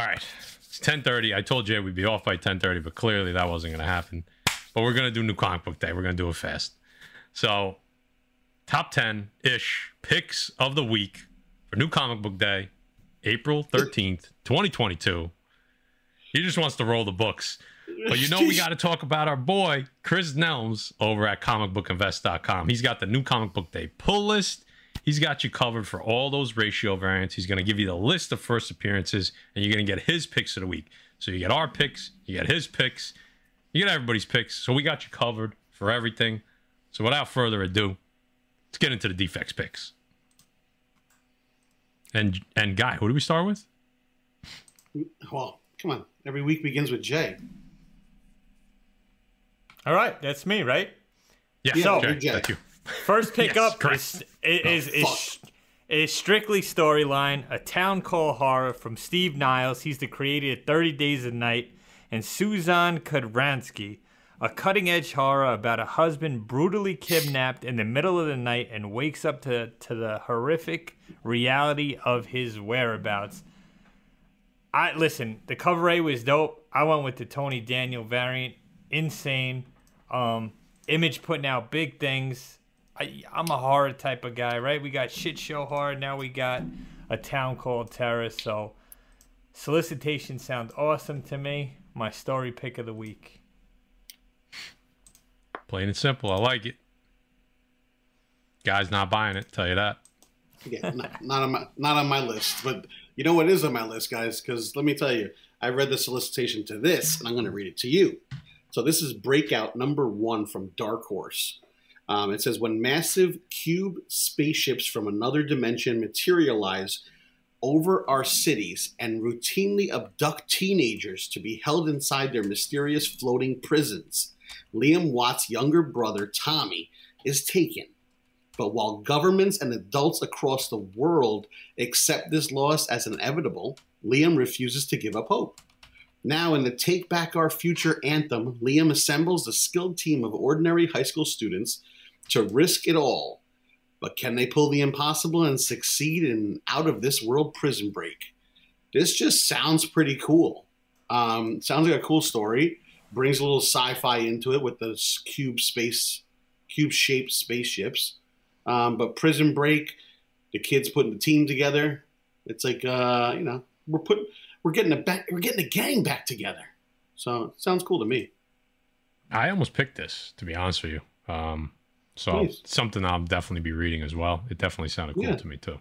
All right. It's 10:30. I told Jay we'd be off by 10:30, but clearly that wasn't going to happen. But we're going to do new comic book day. We're going to do it fast. So, top 10 ish picks of the week for new comic book day, April 13th, 2022. He just wants to roll the books. But you know, we got to talk about our boy, Chris Nelms, over at comicbookinvest.com. He's got the new comic book day pull list. He's got you covered for all those ratio variants. He's going to give you the list of first appearances, and you're going to get his picks of the week. So you get our picks, you get his picks, you get everybody's picks. So we got you covered for everything. So without further ado, let's get into the defects picks. And and guy, who do we start with? Well, come on. Every week begins with Jay. All right, that's me, right? Yeah, Yeah, Jay, Jay. that's you. First pick Yes, up is is is, fuck. is, is strictly storyline. A town call horror from Steve Niles. He's the creator of Thirty Days a Night, and Szymon Kudranski, a cutting-edge horror about a husband brutally kidnapped in the middle of the night and wakes up to to the horrific reality of his whereabouts. I listen. The cover A was dope. I went with the Tony Daniel variant. Insane. Um, Image putting out big things. I, I'm a horror type of guy, right? We got shit show horror. Now we got a town called Terror. So, solicitation sounds awesome to me. My story pick of the week. Plain and simple. I like it. Guy's not buying it, tell you that. Yeah, not, not on my not on my list, but you know what is on my list, guys? Because let me tell you, I read the solicitation to this, and I'm going to read it to you. So this is breakout number one from Dark Horse. Um, it says when massive cube spaceships from another dimension materialize over our cities and routinely abduct teenagers to be held inside their mysterious floating prisons. Liam Watt's younger brother, Tommy, is taken. But while governments and adults across the world accept this loss as inevitable, Liam refuses to give up hope. Now, in the Take Back Our Future anthem, Liam assembles a skilled team of ordinary high school students to risk it all. But can they pull the impossible and succeed in out of this world prison break? This just sounds pretty cool. Um, sounds like a cool story. Brings a little sci-fi into it with those cube space, cube-shaped spaceships. Um, but Prison Break, the kids putting the team together. It's like uh, you know we're putting we're getting a back we're getting a gang back together. So sounds cool to me. I almost picked this, to be honest with you. Um, so something I'll definitely be reading as well. It definitely sounded cool Yeah. to me too.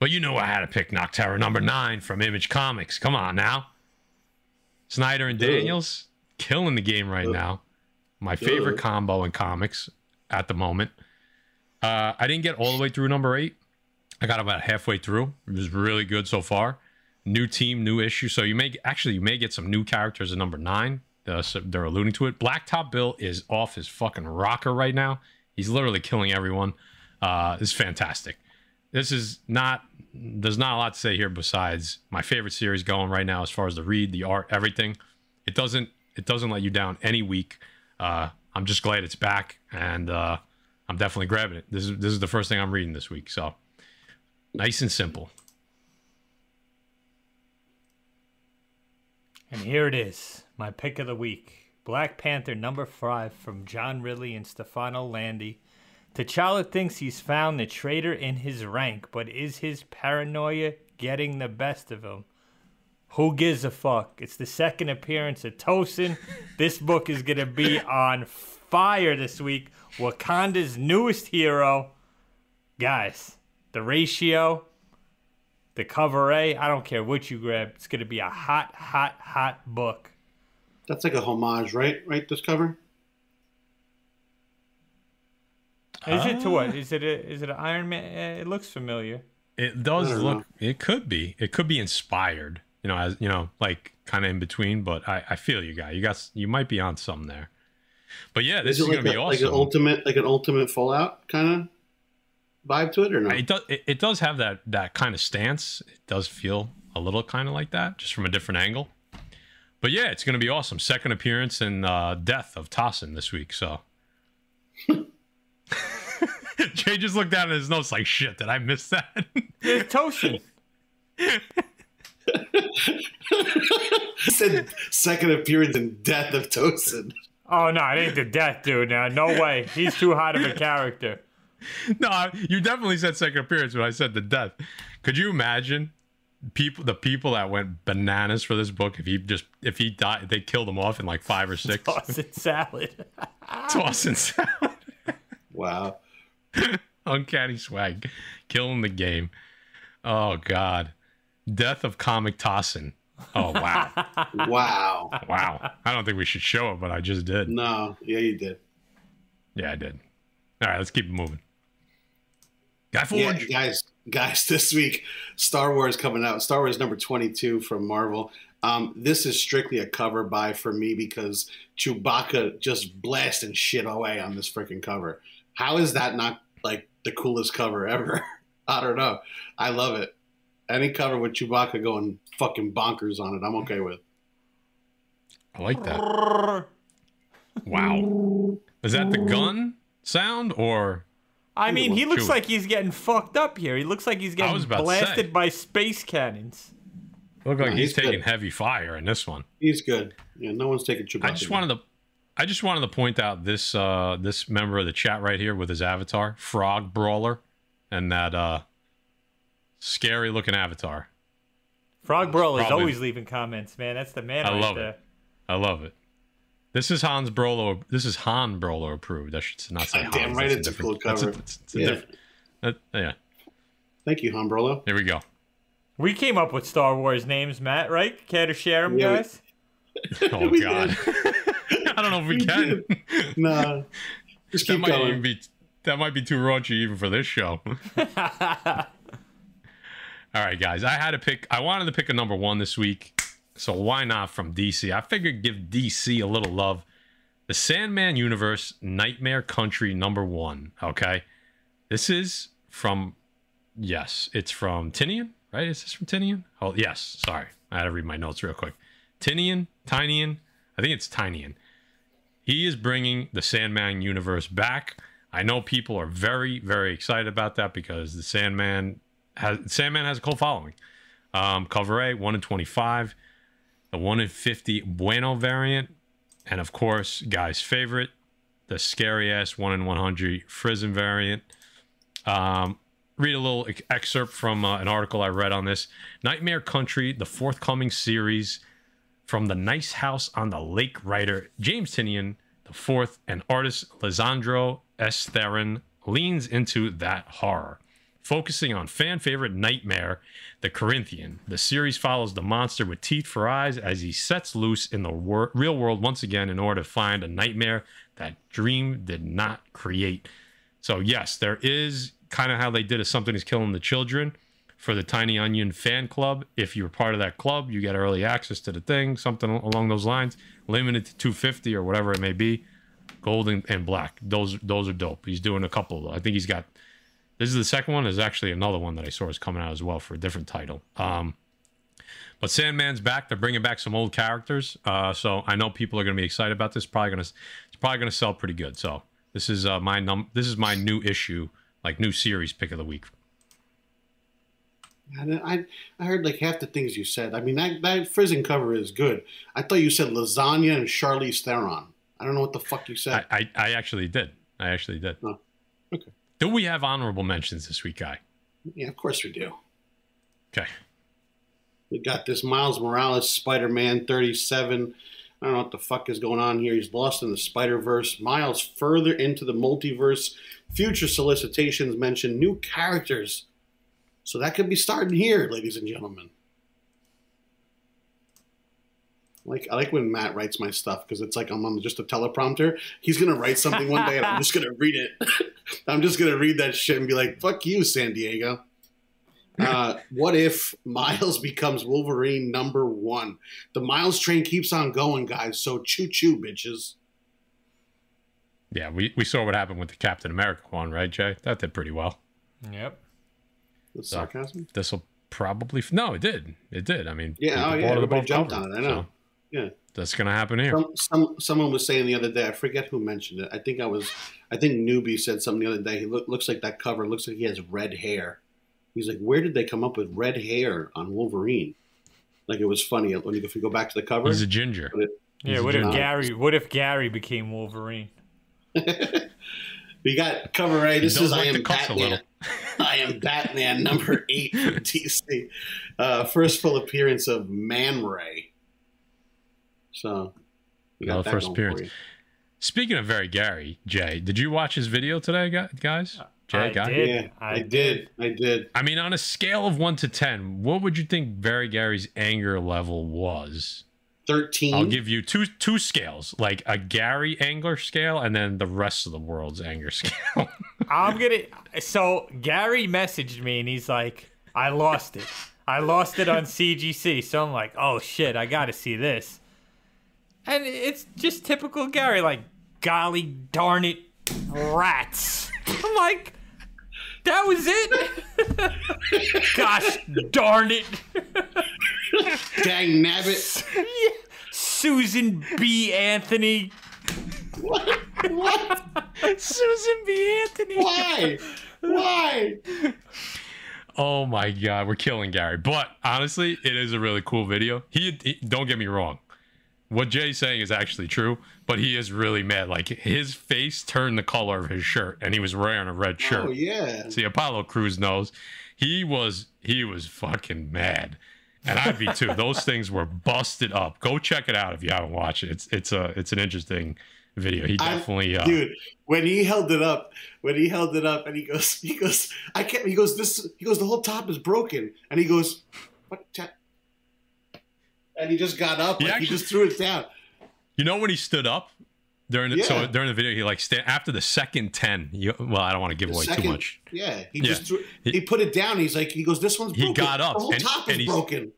But you know I had to pick Nocterra number nine from Image Comics. Come on now. Snyder and. Daniels killing the game right now. My favorite combo in comics at the moment. Uh, I didn't get all the way through number eight. I got about halfway through. It was really good so far. New team, new issue. So you may actually you may get some new characters in number nine. Uh, they're alluding to it. Blacktop Bill is off his fucking rocker right now. He's literally killing everyone. Uh, it's fantastic. This is not. There's not a lot to say here besides my favorite series going right now as far as the read, the art, everything. It doesn't. It doesn't let you down any week. Uh, I'm just glad it's back, and uh, I'm definitely grabbing it. This is this is the first thing I'm reading this week. So nice and simple. And here it is, my pick of the week. Black Panther number five from John Ridley and Stefano Landi. T'Challa thinks he's found the traitor in his rank, but is his paranoia getting the best of him? Who gives a fuck? It's the second appearance of Tosin. this book is going to be on fire this week. Wakanda's newest hero. Guys, the ratio, the cover A, I don't care what you grab. It's going to be a hot, hot, hot book. That's like a homage, right? Right, this cover. Is it to Ah. what? Is it a, is it an Iron Man? Eh, It looks familiar. It does look. know. It could be. It could be inspired. You know, as you know, like kind of in between. But I, I feel you, guy. You got. You might be on something there. But yeah, this is, it like, gonna be a, like awesome. an ultimate, like an ultimate Fallout kind of vibe to it, or no? it does. It, it does have that that kind of stance. It does feel a little kind of like that, just from a different angle. But yeah, it's gonna be awesome. Second appearance and uh, death of Tosin this week. So. Jay just looked down at his notes like, "Shit, did I miss that?" It's Tosin. he said second appearance in Death of Tosin. Oh no, it ain't the death, dude. Now, no way. He's too hot of a character. No, you definitely said second appearance when I said the death. Could you imagine people the people that went bananas for this book if he just if he died they killed him off in like five or six Tossing salad. tossing salad Wow. uncanny swag killing the game oh god death of comic tossin oh wow Wow. wow i don't think we should show it but i just did No. Yeah, you did. yeah i did all right let's keep moving guy Yeah, guys, guys, this week Star Wars coming out. Star Wars number twenty-two from Marvel. Um, this is strictly a cover buy for me because Chewbacca just blasting shit away on this freaking cover. How is that not like the coolest cover ever? I don't know. I love it. Any cover with Chewbacca going fucking bonkers on it, I'm okay with. i like that wow is that the gun sound or I mean, he looks Chewie. like he's getting fucked up here. He looks like he's getting was about to blasted by space cannons. look like No, he's, he's taking heavy fire in this one He's good. Yeah, no one's taking Chewbacca. I just wanted to I just wanted to point out this uh this member of the chat right here with his avatar, Frog Brawler, and that uh scary looking avatar. Frog Brawler is always leaving comments, man. That's the man I right love there. it. I love it. This is Hans Brolo. This is Han Brolo approved. I should not say God damn Hans. right That's it's a different- cool that's cover. it's, it's a Yeah. different- that- yeah. Thank you, Humbrolo. There we go. We came up with Star Wars names, Matt, right? Care to share them, Yeah, we- guys? Oh We God. I don't know if we, We can. No. just that keep might going. even be that might be too raunchy even for this show. All right, guys. I had to pick. I wanted to pick a number one this week, so why not from DC? I figured give DC a little love. The Sandman Universe Nightmare Country number one. Okay, this is from. Yes, it's from Tynion, right? Is this from Tynion? Oh, yes. Sorry, I had to read my notes real quick. Tynion, Tynion. I think it's Tynion. He is bringing the Sandman universe back. I know people are very, very excited about that because the Sandman has Sandman has a cult following. Um, cover A, one in twenty-five, the one in fifty Bueno variant, and of course, guy's favorite, the scary ass one in one hundred Frison variant. Um, read a little excerpt from uh, an article I read on this Nightmare Country, the forthcoming series from the nice house on the lake writer James Tynion the fourth and artist Lisandro Estherren leans into that horror. Focusing on fan favorite Nightmare, the Corinthian, the series follows the monster with teeth for eyes as he sets loose in the wor- real world once again in order to find a nightmare that Dream did not create. So, yes, there is kind of how they did a Something is Killing the Children for the Tiny Onion fan club. If you're part of that club, you get early access to the thing, something along those lines, limited to 250 or whatever it may be. Gold and, and black. Those those are dope. He's doing a couple. I think he's got this is the second one. There's actually another one that I saw is coming out as well for a different title. Um, but Sandman's back. They're bringing back some old characters. Uh, so I know people are going to be excited about this. Probably going to it's probably going to sell pretty good. So this is uh, my num this is my new issue, like new series pick of the week. I I heard like half the things you said. I mean that that Frizzing cover is good. I thought you said lasagna and Charlize Theron. I don't know what the fuck you said. I, I, I actually did. I actually did. Oh. Do we have honorable mentions this week, guy? yeah, of course we do. Okay. We got this Miles Morales Spider Man 37. I don't know what the fuck is going on here. He's lost in the Spider Verse. Miles further into the multiverse. Future solicitations mention new characters. So that could be starting here, ladies and gentlemen. Like I like when Matt writes my stuff because it's like I'm on just a teleprompter. He's gonna write something one day and I'm just gonna read it. I'm just gonna read that shit and be like, "Fuck you, San Diego." Uh, what if Miles becomes Wolverine number one? The Miles train keeps on going, guys. So choo choo, bitches. Yeah, we, we saw what happened with the Captain America one, right, Jay? That did pretty well. Yep. With So- sarcasm. This will probably no, it did. It did. I mean, Yeah, oh, yeah, everybody jumped cover, on it, I know. Yeah. that's gonna happen here. Some, some someone was saying the other day. I forget who mentioned it. I think I was. I think newbie said something the other day. He look, looks like that cover. Looks like he has red hair. He's like, where did they come up with red hair on Wolverine? Like it was funny when you, if you go back to the cover. He's a ginger. Yeah, He's what if ginger. Gary? What if Gary became Wolverine? We got cover right. This does is I am the cuts a Batman. I am Batman number eight from DC. Uh, first full appearance of Man Ray. So we got Well, that first appearance. Speaking of very Gary, Jay, did you watch his video today, guys? Uh, Jay, I guy? did. Yeah, I I did. I did. I mean, on a scale of one to ten, what would you think Very Gary's anger level was? Thirteen. I'll give you two two scales, like a Gary angler scale, and then the rest of the world's anger scale. I'm gonna. So Gary messaged me and he's like, "I lost it. I lost it on CGC." So I'm like, "Oh shit, I got to see this." And it's just typical Gary, like, "Golly darn it, rats!" I'm like, "That was it." Gosh darn it, Dang nabbit. Susan B. Anthony. what? What? Susan B. Anthony. Why? Why? oh my god, we're killing Gary. But honestly, it is a really cool video. He, he- don't get me wrong. What Jay's saying is actually true, but he is really mad. Like his face turned the color of his shirt, and he was wearing a red shirt. Oh yeah. See, Apollo Cruz knows. He was he was fucking mad, and I'd be too. Those things were busted up. Go check it out if you haven't watched it. It's it's a it's an interesting video. He I- definitely uh, Dude, when he held it up, when he held it up, and he goes, he goes, I can't. He goes, this. He goes, the whole top is broken, and he goes, what? Ta-" And he just got up, He like, he, actually- just threw it down. You know when he stood up during the, so during the video, he like sta- after the second ten. You, well, I don't want to give The away second- too much. Yeah, he Yeah. just threw. He- He, put it down. He's like, he goes, this one's broken. He got up, The whole and- top and is he's- broken.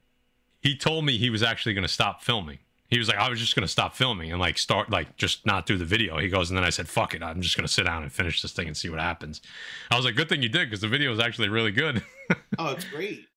He told me he was actually going to stop filming. He was like, I was just going to stop filming and like start like just not do the video. He goes, and then I said, fuck it, I'm just going to sit down and finish this thing and see what happens. I was like, good thing you did because the video was actually really good. Oh, it's great.